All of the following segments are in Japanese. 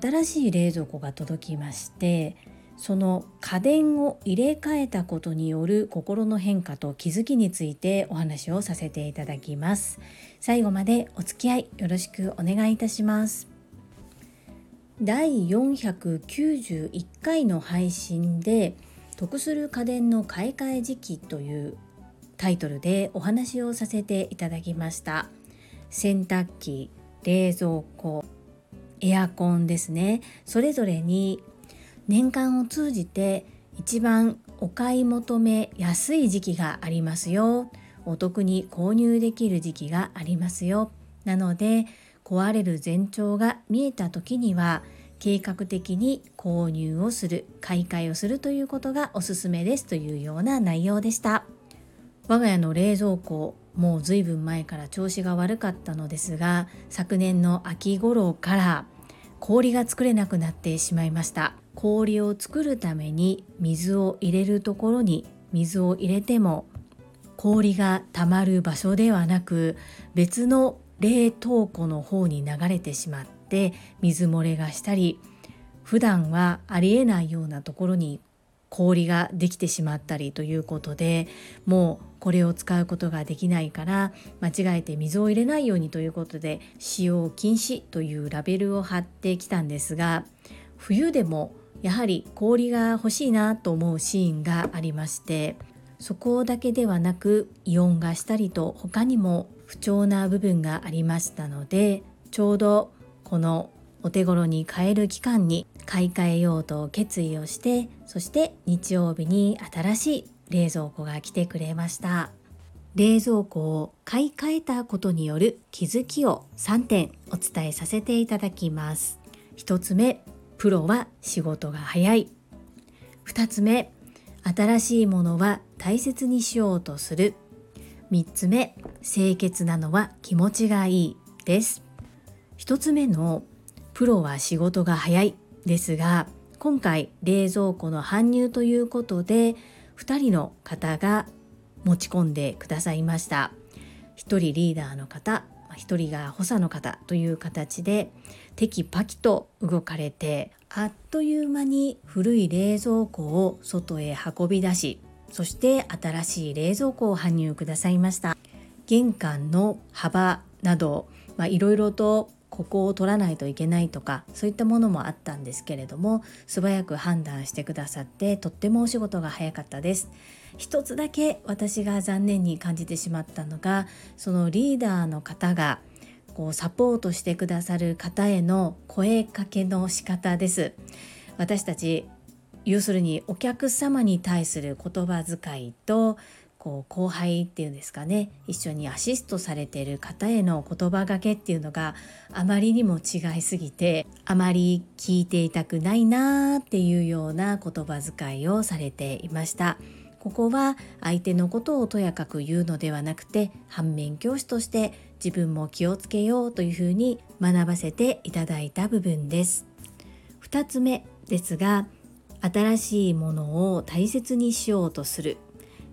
新しい冷蔵庫が届きましてその家電を入れ替えたことによる心の変化と気づきについてお話をさせていただきます。最後までお付き合いよろしくお願いいたします。第491回の配信で得する家電の買い替え時期というタイトルでお話をさせていただきました。洗濯機冷蔵庫エアコンですね。それぞれに年間を通じて一番お買い求めやすい時期がありますよ。お得に購入できる時期がありますよ。なので壊れる前兆が見えた時には計画的に購入をする買い替えをするということがおすすめですというような内容でした。我が家の冷蔵庫もうずいぶん前から調子が悪かったのですが昨年の秋頃から氷が作れなくなってしまいました。氷を作るために水を入れるところに水を入れても氷がたまる場所ではなく別の冷凍庫の方に流れてしまって水漏れがしたり普段はありえないようなところに氷ができてしまったりということでもうこれを使うことができないから間違えて水を入れないようにということで使用禁止というラベルを貼ってきたんですが冬でもやはり氷が欲しいなと思うシーンがありましてそこだけではなくイオンがしたりと他にも不調な部分がありましたのでちょうどこのお手頃に買える期間に買い替えようと決意をしてそして日曜日に新しい冷蔵庫が来てくれました。冷蔵庫を買い替えたことによる気づきを3点お伝えさせていただきます。1つ目プロは仕事が早い。2つ目新しいものは大切にしようとする。3つ目清潔なのは気持ちがいいです。1つ目のプロは仕事が早い。ですが今回冷蔵庫の搬入ということで2人の方が持ち込んでくださいました。1人リーダーの方1人が補佐の方という形でテキパキと動かれてあっという間に古い冷蔵庫を外へ運び出しそして新しい冷蔵庫を搬入くださいました。玄関の幅などいろいろとここを取らないといけないとかそういったものもあったんですけれども素早く判断してくださってとってもお仕事が早かったです。一つだけ私が残念に感じてしまったのがそのリーダーの方がこうサポートしてくださる方への声かけの仕方です。私たち要するにお客様に対する言葉遣いとこう後輩っていうんですかね一緒にアシストされている方への言葉がけっていうのがあまりにも違いすぎてあまり聞いていたくないなーっていうような言葉遣いをされていました。ここは相手のことをとやかく言うのではなくて反面教師として自分も気をつけようというふうに学ばせていただいた部分です。2つ目ですが新しいものを大切にしようとする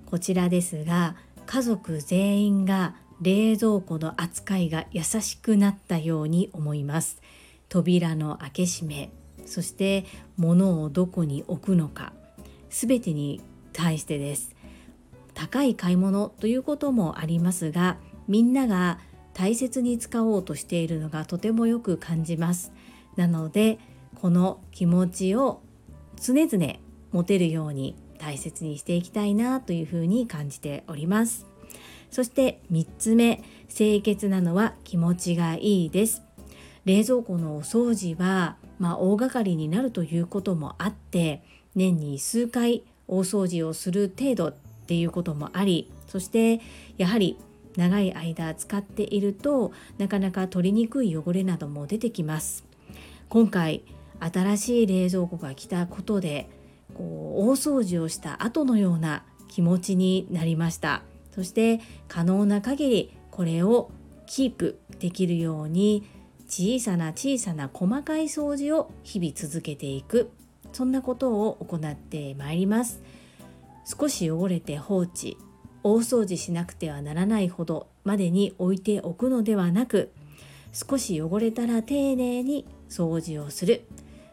こちらですが家族全員が冷蔵庫の扱いが優しくなったように思います。扉の開け閉めそして物をどこに置くのか全てに対してです。高い買い物ということもありますがみんなが大切に使おうとしているのがとてもよく感じます。なのでこの気持ちを常々持てるように大切にしていきたいなというふうに感じております。そして3つ目清潔なのは気持ちがいいです。冷蔵庫のお掃除は、まあ、大掛かりになるということもあって年に数回大掃除をする程度っていうこともありそしてやはり長い間使っているとなかなか取りにくい汚れなども出てきます。今回新しい冷蔵庫が来たことでこう大掃除をした後のような気持ちになりました。そして可能な限りこれをキープできるように小さな小さな細かい掃除を日々続けていく。そんなことを行ってまいります。少し汚れて放置大掃除しなくてはならないほどまでに置いておくのではなく少し汚れたら丁寧に掃除をする。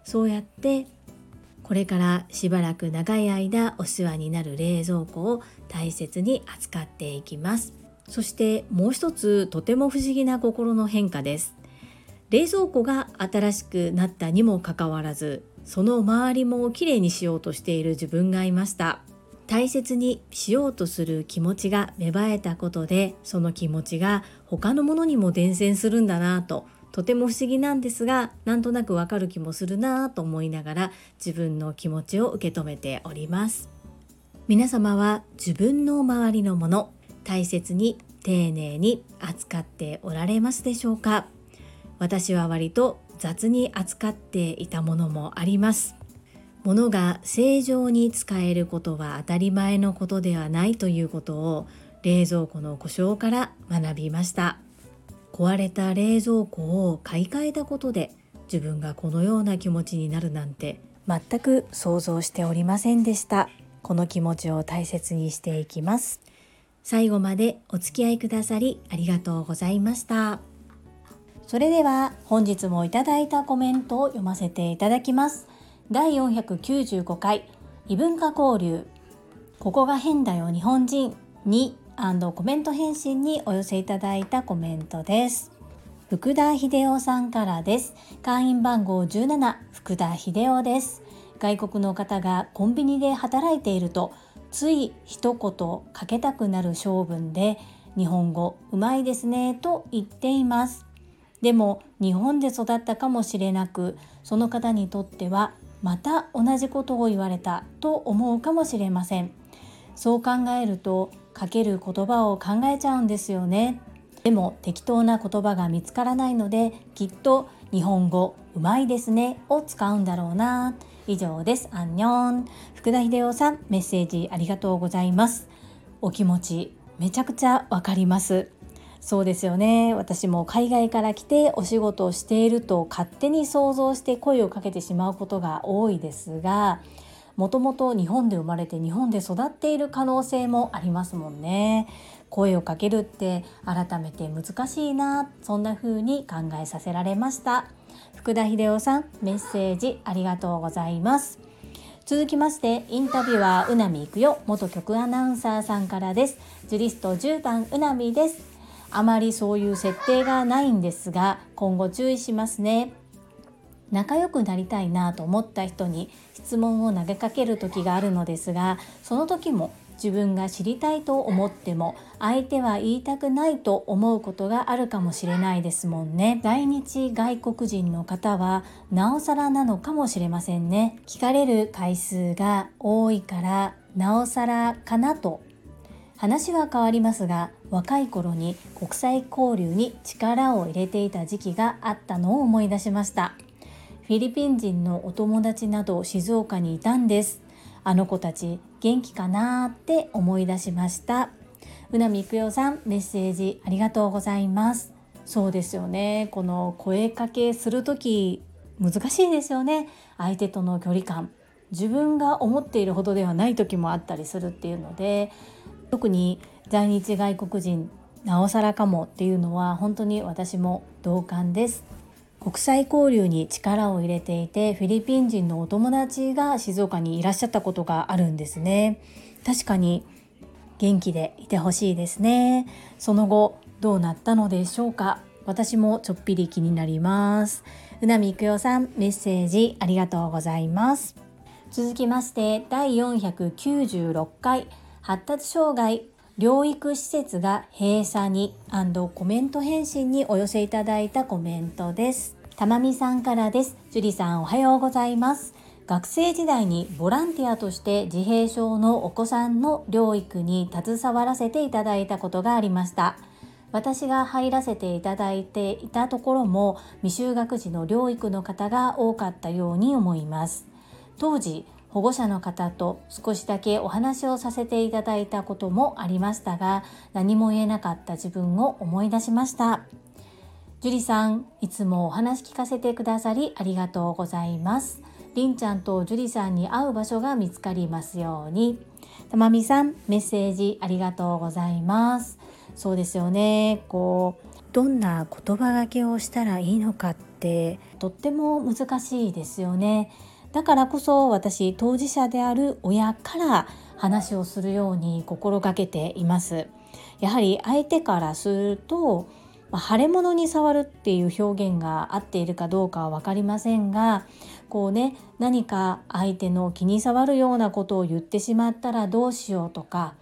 そうやってこれからしばらく長い間お世話になる冷蔵庫を大切に扱っていきます。そしてもう一つとても不思議な心の変化です。冷蔵庫が新しくなったにもかかわらずその周りもきれいにしようとしている自分がいました。大切にしようとする気持ちが芽生えたことでその気持ちが他のものにも伝染するんだなととても不思議なんですがなんとなくわかる気もするなと思いながら自分の気持ちを受け止めております。皆様は自分の周りのもの大切に丁寧に扱っておられますでしょうか？私は割と雑に扱っていたものもあります。物が正常に使えることは当たり前のことではないということを冷蔵庫の故障から学びました。壊れた冷蔵庫を買い替えたことで自分がこのような気持ちになるなんて全く想像しておりませんでした。この気持ちを大切にしていきます。最後までお付き合いくださりありがとうございました。それでは本日もいただいたコメントを読ませていただきます。第495回異文化交流。ここが変だよ日本人。にコメント返信にお寄せいただいたコメントです。福田秀夫さんからです。会員番号17福田秀夫です。外国の方がコンビニで働いているとつい一言かけたくなる性分で日本語うまいですねと言っています。でも日本で育ったかもしれなくその方にとってはまた同じことを言われたと思うかもしれません。そう考えるとかける言葉を考えちゃうんですよね。でも適当な言葉が見つからないのできっと日本語うまいですねを使うんだろうな。以上です。アンニョン。福田秀夫さんメッセージありがとうございます。お気持ちめちゃくちゃわかります。そうですよね。私も海外から来てお仕事をしていると勝手に想像して声をかけてしまうことが多いですがもともと日本で生まれて日本で育っている可能性もありますもんね。声をかけるって改めて難しいなそんな風に考えさせられました。福田秀夫さんメッセージありがとうございます。続きましてインタビュアーうなみいくよ元局アナウンサーさんからです。ジュリスト10番うなみです。あまりそういう設定がないんですが今後注意しますね。仲良くなりたいなと思った人に質問を投げかける時があるのですがその時も自分が知りたいと思っても相手は言いたくないと思うことがあるかもしれないですもんね。在日外国人の方はなおさらなのかもしれませんね。聞かれる回数が多いからなおさらかなと話は変わりますが若い頃に国際交流に力を入れていた時期があったのを思い出しました。フィリピン人のお友達など静岡にいたんです。あの子たち元気かなって思い出しました。うなみくよさんメッセージありがとうございます。そうですよね。この声かけする時難しいですよね。相手との距離感。自分が思っているほどではない時もあったりするっていうので特に在日外国人なおさらかもっていうのは本当に私も同感です。国際交流に力を入れていてフィリピン人のお友達が静岡にいらっしゃったことがあるんですね。確かに元気でいてほしいですね。その後どうなったのでしょうか。私もちょっぴり気になります。うなみくよさんメッセージありがとうございます。続きまして第496回発達障害療育施設が閉鎖にコメント返信にお寄せいただいたコメントです。たまみさんからです。樹里さんおはようございます。学生時代にボランティアとして自閉症のお子さんの療育に携わらせていただいたことがありました。私が入らせていただいていたところも未就学児の療育の方が多かったように思います当時保護者の方と少しだけお話をさせていただいたこともありましたが何も言えなかった自分を思い出しました樹里さんいつもお話聞かせてくださりありがとうございます。りんちゃんと樹里さんに会う場所が見つかりますように。たまみさんメッセージありがとうございます。そうですよね。こうどんな言葉がけをしたらいいのかって。とっても難しいですよね。だからこそ私当事者である親から話をするように心がけています。やはり相手からするとま腫れ物に触るっていう表現が合っているかどうかは分かりませんがこうね何か相手の気に障るようなことを言ってしまったらどうしようとか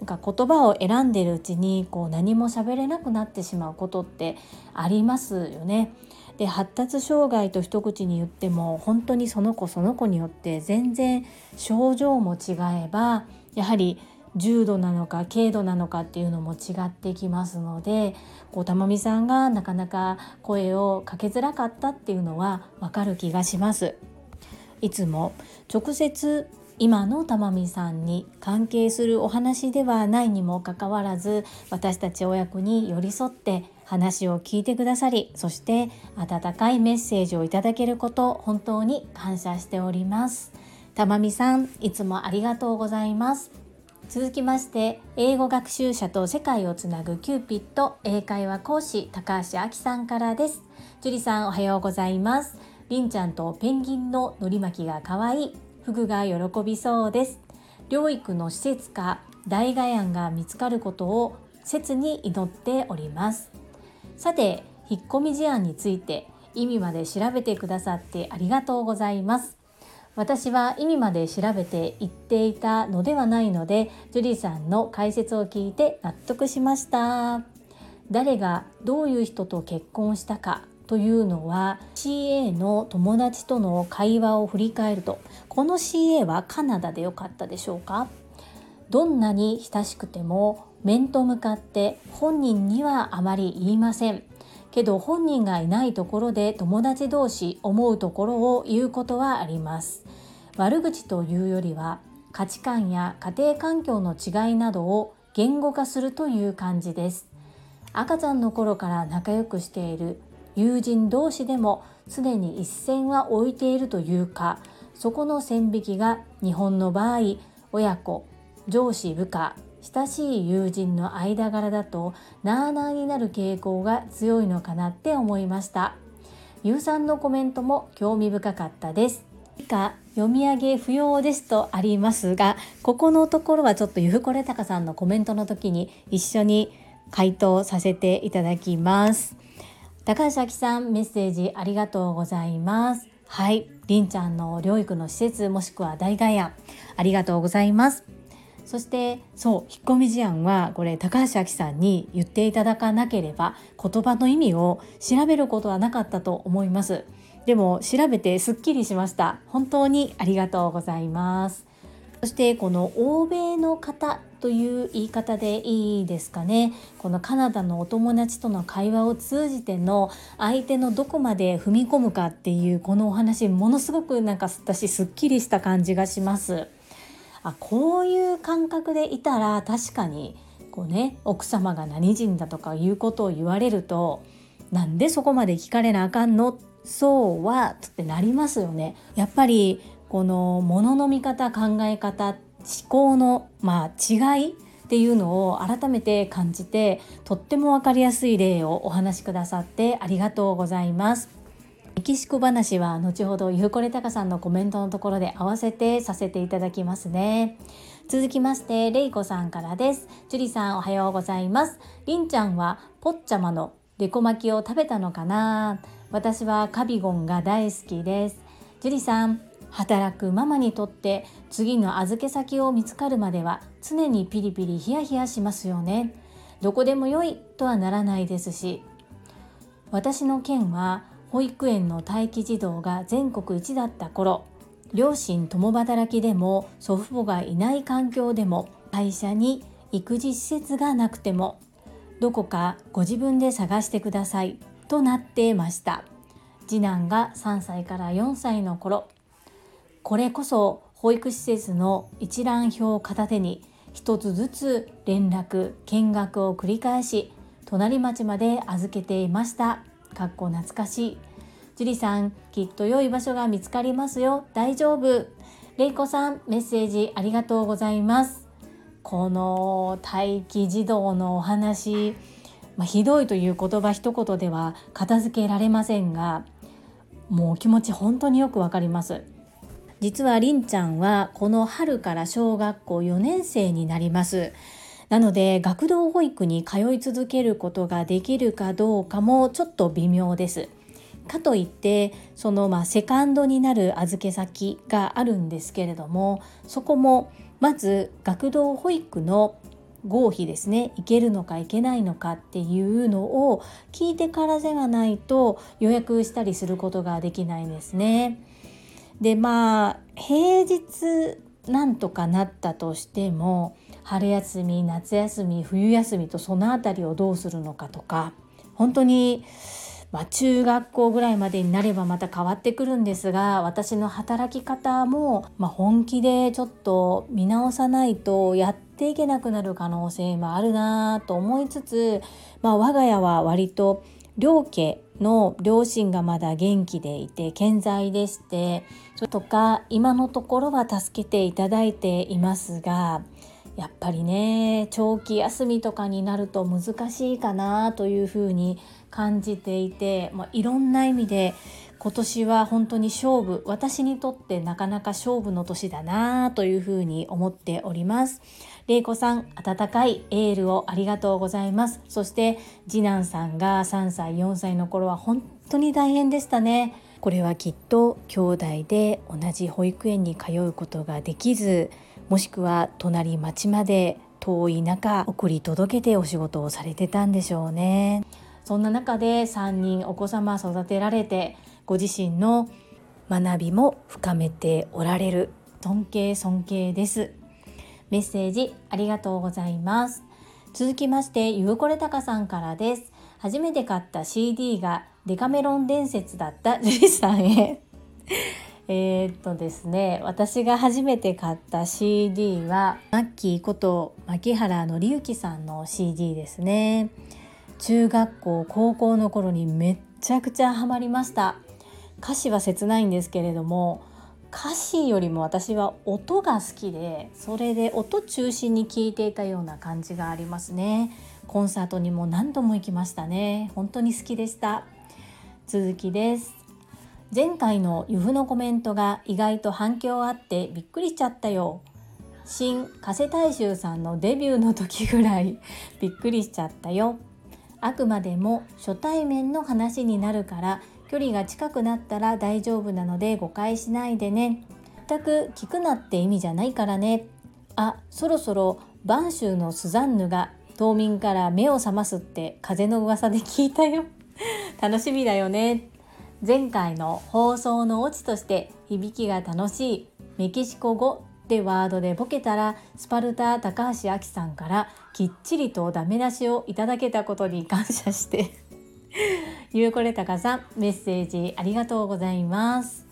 なんか言葉を選んでるうちにこう何も喋れなくなってしまうことってありますよね。で発達障害と一口に言っても本当にその子その子によって全然症状も違えばやはり重度なのか軽度なのかっていうのも違ってきますのでこうたまみさんがなかなか声をかけづらかったっていうのはわかる気がします。いつも直接今のたまみさんに関係するお話ではないにもかかわらず私たち親子に寄り添って話を聞いてくださりそして温かいメッセージをいただけること本当に感謝しておりますたまみさんいつもありがとうございます続きまして英語学習者と世界をつなぐキューピット英会話講師高橋明さんからです。樹里さんおはようございます。りんちゃんとペンギンののり巻きが可愛い。フグが喜びそうです。療育の施設か大外案が見つかることを切に祈っております。さて引っ込み思案について意味まで調べてくださってありがとうございます。私は意味まで調べて言っていたのではないのでジュリーさんの解説を聞いて納得しました。誰がどういう人と結婚したかというのは CA の友達との会話を振り返るとこの CA はカナダでよかったでしょうか？どんなに親しくても面と向かって本人にはあまり言いません。けど本人がいないところで友達同士思うところを言うことはあります。悪口というよりは価値観や家庭環境の違いなどを言語化するという感じです。赤ちゃんの頃から仲良くしている友人同士でも常に一線は置いているというかそこの線引きが日本の場合親子上司部下親しい友人の間柄だとなあなあになる傾向が強いのかなって思いました。ゆうさんのコメントも興味深かったです。以下読み上げ不要ですとありますがここのところはちょっとゆふこれたかさんのコメントの時に一緒に回答させていただきます。高橋明さんメッセージありがとうございます。はい。りんちゃんの療育の施設もしくは大外野ありがとうございます。そしてそう引っ込み思案はこれ高橋明さんに言っていただかなければ言葉の意味を調べることはなかったと思います。でも調べてすっきりしました。本当にありがとうございます。そしてこの欧米の方という言い方でいいですかね。このカナダのお友達との会話を通じての相手のどこまで踏み込むかっていうこのお話ものすごくなんか私すっきりした感じがします。あこういう感覚でいたら確かにこうね奥様が何人だとかいうことを言われるとなんでそこまで聞かれなあかんの？そうはってなりますよね。やっぱりこのものの見方考え方思考のまあ違いっていうのを改めて感じてとっても分かりやすい例をお話しくださってありがとうございます。メキシコ話は後ほどゆうこれたかさんのコメントのところで合わせてさせていただきますね。続きましてれいこさんからです。ジュリさんおはようございます。りんちゃんはポッチャマのデコ巻きを食べたのかな？私はカビゴンが大好きです。ジュリさん働くママにとって次の預け先を見つかるまでは常にピリピリヒヤヒヤしますよね。どこでも良いとはならないですし私の件は保育園の待機児童が全国一だった頃両親共働きでも祖父母がいない環境でも会社に育児施設がなくてもどこかご自分で探してくださいとなってました。次男が3歳から4歳の頃これこそ保育施設の一覧表を片手に一つずつ連絡見学を繰り返し隣町まで預けていました。かっこ懐かしい。樹里さんきっと良い場所が見つかりますよ。大丈夫。れいこさんメッセージありがとうございます。この待機児童のお話、まあ、ひどいという言葉一言では片付けられませんがもう気持ち本当によくわかります。実はりんちゃんはこの春から小学校4年生になります。なので学童保育に通い続けることができるかどうかもちょっと微妙ですかといってそのまあセカンドになる預け先があるんですけれどもそこもまず学童保育の合否ですね行けるのか行けないのかっていうのを聞いてからではないと予約したりすることができないんですね。でまあ平日なんとかなったとしても春休み夏休み冬休みとその辺りをどうするのかとか本当にまあ、中学校ぐらいまでになればまた変わってくるんですが私の働き方も、まあ、本気でちょっと見直さないとやっていけなくなる可能性もあるなと思いつつ、まあ、我が家は割と両家の両親がまだ元気でいて健在でしてとか今のところは助けていただいていますがやっぱりね長期休みとかになると難しいかなというふうに感じていて、まあ、いろんな意味で今年は本当に勝負私にとってなかなか勝負の年だなというふうに思っております。れいこさん温かいエールをありがとうございます。そして次男さんが3歳4歳の頃は本当に大変でしたね。これはきっと兄弟で同じ保育園に通うことができずもしくは隣町まで遠い中送り届けてお仕事をされてたんでしょうね。そんな中で3人お子様育てられてご自身の学びも深めておられる。尊敬尊敬です。メッセージありがとうございます。続きましてゆうこれたかさんからです。初めて買った CD がデカメロン伝説だったジュリさんへ。えー、っとですね私が初めて買った CD はマッキーこと牧原紀之さんの CD ですね。中学校高校の頃にめっちゃくちゃハマりました。歌詞は切ないんですけれども歌詞よりも私は音が好きでそれで音中心に聴いていたような感じがありますね。コンサートにも何度も行きましたね。本当に好きでした。続きです。前回のユフのコメントが意外と反響あってびっくりしちゃったよ。新加瀬大衆さんのデビューの時ぐらい びっくりしちゃったよ。あくまでも初対面の話になるから距離が近くなったら大丈夫なので誤解しないでね。全く聞くなって意味じゃないからね。あそろそろ播州のスザンヌが島民から目を覚ますって風の噂で聞いたよ。楽しみだよね。前回の放送のオチとして響きが楽しいメキシコ語でワードでボケたらスパルタ高橋亜紀さんからきっちりとダメ出しをいただけたことに感謝して ゆうこれたかさんメッセージありがとうございます。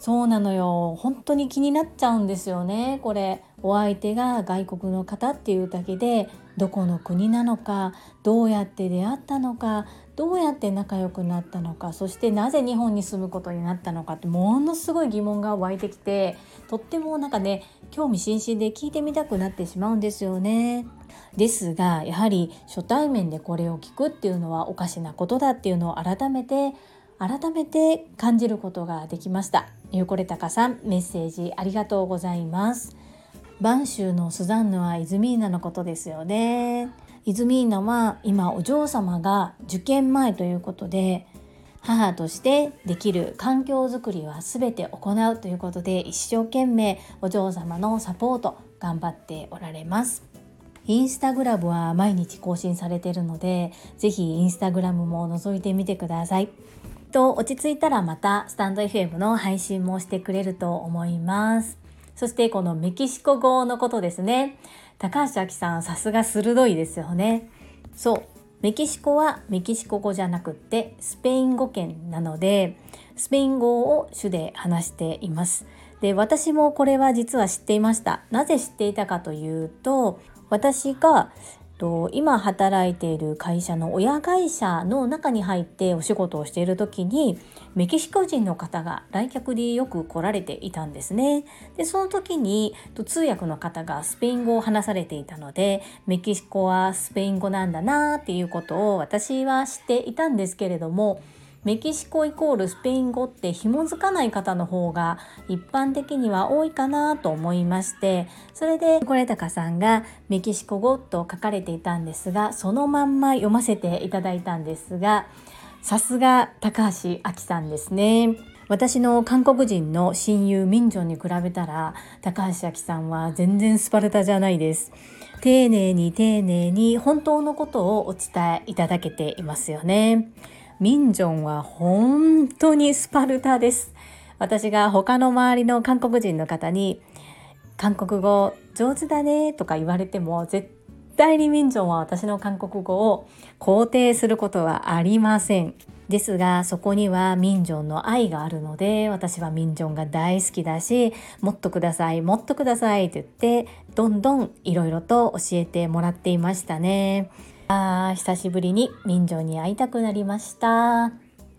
そうなのよ本当に気になっちゃうんですよねこれお相手が外国の方っていうだけでどこの国なのかどうやって出会ったのかどうやって仲良くなったのかそしてなぜ日本に住むことになったのかってものすごい疑問が湧いてきてとってもなんかね興味津々で聞いてみたくなってしまうんですよね。ですがやはり初対面でこれを聞くっていうのはおかしなことだっていうのを改めて改めて感じることができました。ゆうこれたかさんメッセージありがとうございます。播州のスザンヌはイズミーナのことですよね。イズミーナは今お嬢様が受験前ということで母としてできる環境づくりは全て行うということで一生懸命お嬢様のサポート頑張っておられます。インスタグラムは毎日更新されているので是非インスタグラムも覗いてみてください。と落ち着いたらまたスタンド FM の配信もしてくれると思います。そしてこのメキシコ語のことですね。高橋明さんさすが鋭いですよね。そうメキシコはメキシコ語じゃなくってスペイン語圏なのでスペイン語を主で話していますで私もこれは実は知っていましたなぜ知っていたかというと私がと今働いている会社の親会社の中に入ってお仕事をしている時にメキシコ人の方が来客でよく来られていたんですね。でその時に通訳の方がスペイン語を話されていたのでメキシコはスペイン語なんだなっていうことを私は知っていたんですけれどもメキシコイコールスペイン語って紐づかない方の方が一般的には多いかなと思いましてそれでコレタカさんがメキシコ語と書かれていたんですがそのまんま読ませていただいたんですがさすが高橋明さんですね。私の韓国人の親友ミンジョンに比べたら高橋明さんは全然スパルタじゃないです。丁寧に丁寧に本当のことをお伝えいただけていますよね。ミンジョンは本当にスパルタです。私が他の周りの韓国人の方に韓国語上手だねとか言われても絶対にミンジョンは私の韓国語を肯定することはありません。ですがそこにはミンジョンの愛があるので私はミンジョンが大好きだしもっとくださいもっとくださいって言ってどんどんいろいろと教えてもらっていましたね。あ久しぶりに民情に会いたくなりました。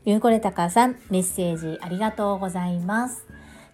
ゆうこれたかさんメッセージありがとうございます。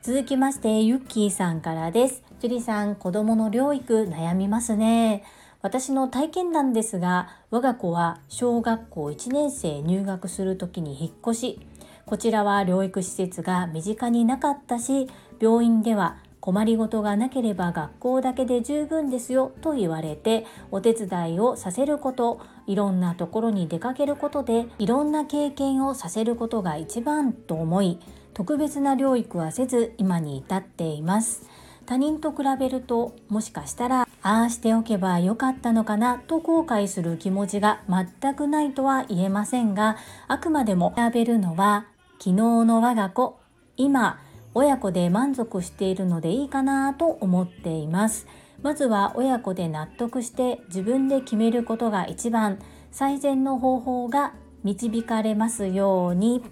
続きましてゆっきーさんからです。ジュリさん子供の療育悩みますね。私の体験談ですが我が子は小学校1年生入学する時に引っ越し。こちらは療育施設が身近になかったし病院では困りごとがなければ学校だけで十分ですよと言われてお手伝いをさせることいろんなところに出かけることでいろんな経験をさせることが一番と思い特別な療育はせず今に至っています。他人と比べるともしかしたらああしておけばよかったのかなと後悔する気持ちが全くないとは言えませんがあくまでも比べるのは昨日の我が子今親子で満足しているのでいいかなと思っています。まずは親子で納得して自分で決めることが一番最善の方法が導かれますように。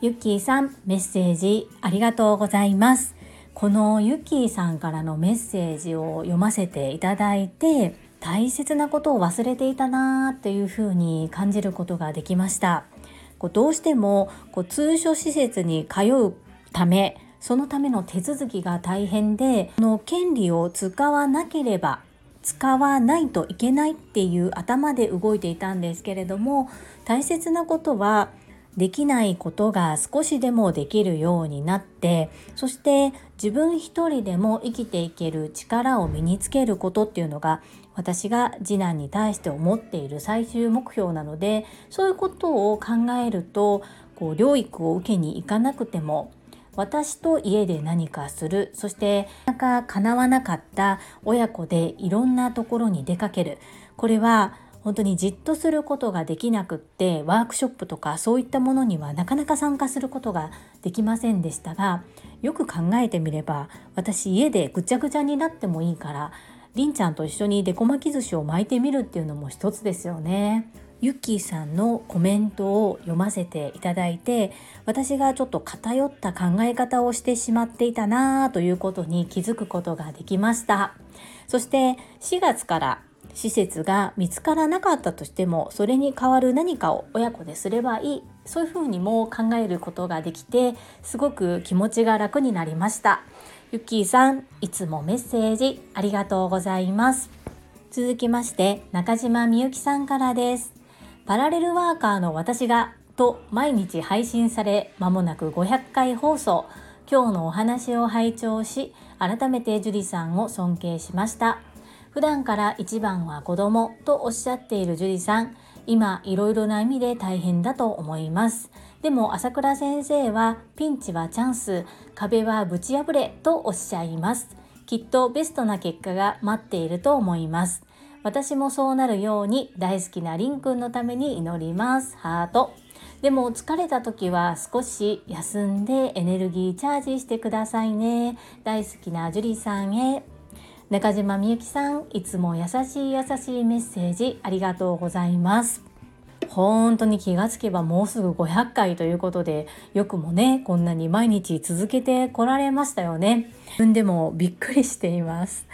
ゆっきーさんメッセージありがとうございます。このゆっきーさんからのメッセージを読ませていただいて大切なことを忘れていたなーっていうふうに感じることができました。こうどうしてもこう通所施設に通うためそのための手続きが大変での権利を使わなければ使わないといけないっていう頭で動いていたんですけれども大切なことはできないことが少しでもできるようになってそして自分一人でも生きていける力を身につけることっていうのが私が次男に対して思っている最終目標なのでそういうことを考えるとこう療育を受けに行かなくても私と家で何かする。そしてなかなか叶わなかった。親子でいろんなところに出かける。これは本当にじっとすることができなくってワークショップとかそういったものにはなかなか参加することができませんでしたがよく考えてみれば私家でぐちゃぐちゃになってもいいからりんちゃんと一緒にデコ巻き寿司を巻いてみるっていうのも一つですよね。ユッキーさんのコメントを読ませていただいて私がちょっと偏った考え方をしてしまっていたなということに気づくことができました。そして4月から施設が見つからなかったとしてもそれに代わる何かを親子ですればいい。そういうふうにも考えることができてすごく気持ちが楽になりました。ゆっきーさんいつもメッセージありがとうございます。続きまして中島みゆきさんからです。パラレルワーカーの私がと毎日配信され間もなく500回放送。今日のお話を拝聴し改めて樹里さんを尊敬しました。普段から一番は子供とおっしゃっている樹里さん。今いろいろな意味で大変だと思います。でも朝倉先生はピンチはチャンス。壁はぶち破れとおっしゃいます。きっとベストな結果が待っていると思います。私もそうなるように大好きなりんくんのために祈ります。ハート。でも疲れた時は少し休んでエネルギーチャージしてくださいね。大好きなジュリさんへ。中島みゆきさんいつも優しい優しいメッセージありがとうございます。本当に気がつけばもうすぐ500回ということでよくもねこんなに毎日続けてこられましたよね。自分でもびっくりしています。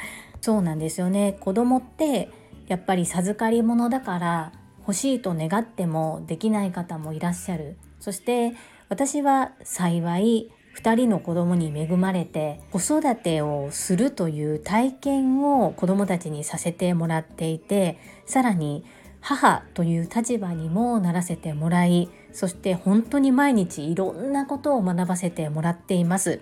そうなんですよね。子供ってやっぱり授かり物だから欲しいと願ってもできない方もいらっしゃる。そして私は幸い2人の子供に恵まれて子育てをするという体験を子供たちにさせてもらっていてさらに母という立場にもならせてもらいそして本当に毎日いろんなことを学ばせてもらっています。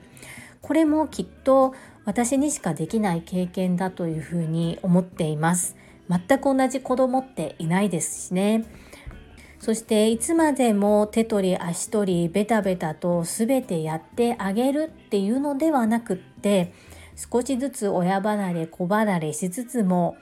これもきっと私にしかできない経験だというふうに思っています。全く同じ子供っていないですしね。そしていつまでも手取り足取りベタベタと全てやってあげるっていうのではなくって少しずつ親離れ子離れしつつも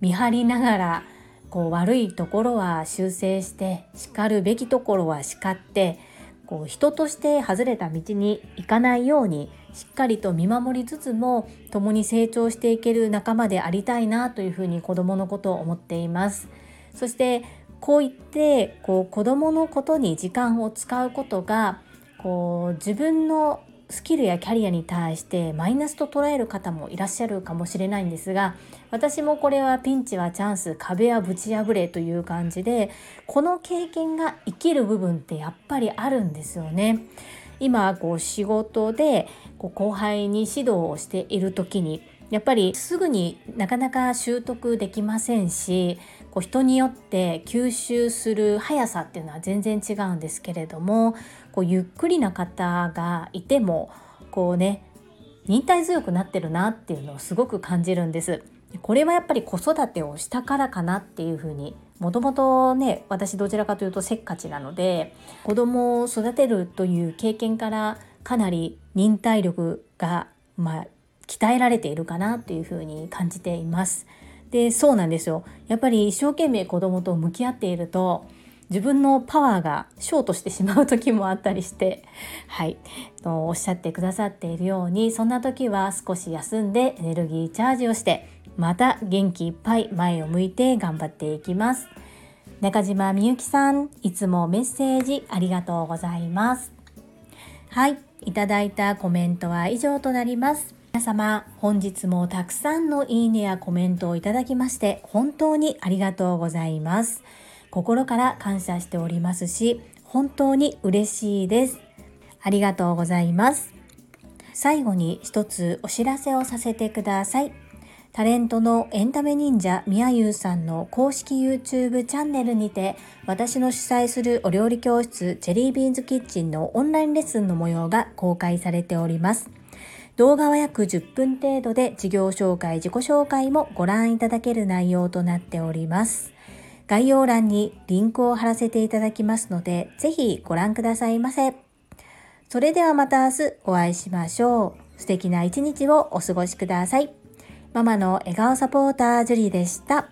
見張りながらこう悪いところは修正して叱るべきところは叱ってこう人として外れた道に行かないようにしっかりと見守りつつも共に成長していける仲間でありたいなというふうに子どものことを思っています。そしてこう言ってこう子どものことに時間を使うことがこう自分のスキルやキャリアに対してマイナスと捉える方もいらっしゃるかもしれないんですが私もこれはピンチはチャンス壁はぶち破れという感じでこの経験が生きる部分ってやっぱりあるんですよね。今こう仕事でこう後輩に指導をしている時にやっぱりすぐになかなか習得できませんしこう人によって吸収する速さっていうのは全然違うんですけれどもこうゆっくりな方がいてもこうね忍耐強くなってるなっていうのをすごく感じるんです。これはやっぱり子育てをしたからかなっていうふうにもともとね私どちらかというとせっかちなので子供を育てるという経験からかなり忍耐力が、まあ、鍛えられているかなというふうに感じています。でそうなんですよやっぱり一生懸命子供と向き合っていると自分のパワーがショートしてしまう時もあったりしてはいとおっしゃってくださっているようにそんな時は少し休んでエネルギーチャージをしてまた元気いっぱい前を向いて頑張っていきます中島みゆきさんいつもメッセージありがとうございますはいいただいたコメントは以上となります皆様、本日もたくさんのいいねやコメントをいただきまして本当にありがとうございます。心から感謝しておりますし、本当に嬉しいです。ありがとうございます。最後に一つお知らせをさせてください。タレントのエンタメ忍者みやゆうさんの公式 YouTube チャンネルにて私の主催するお料理教室チェリービーンズキッチンのオンラインレッスンの模様が公開されております。動画は約10分程度で事業紹介、自己紹介もご覧いただける内容となっております。概要欄にリンクを貼らせていただきますので、ぜひご覧くださいませ。それではまた明日お会いしましょう。素敵な一日をお過ごしください。ママの笑顔サポータージュリーでした。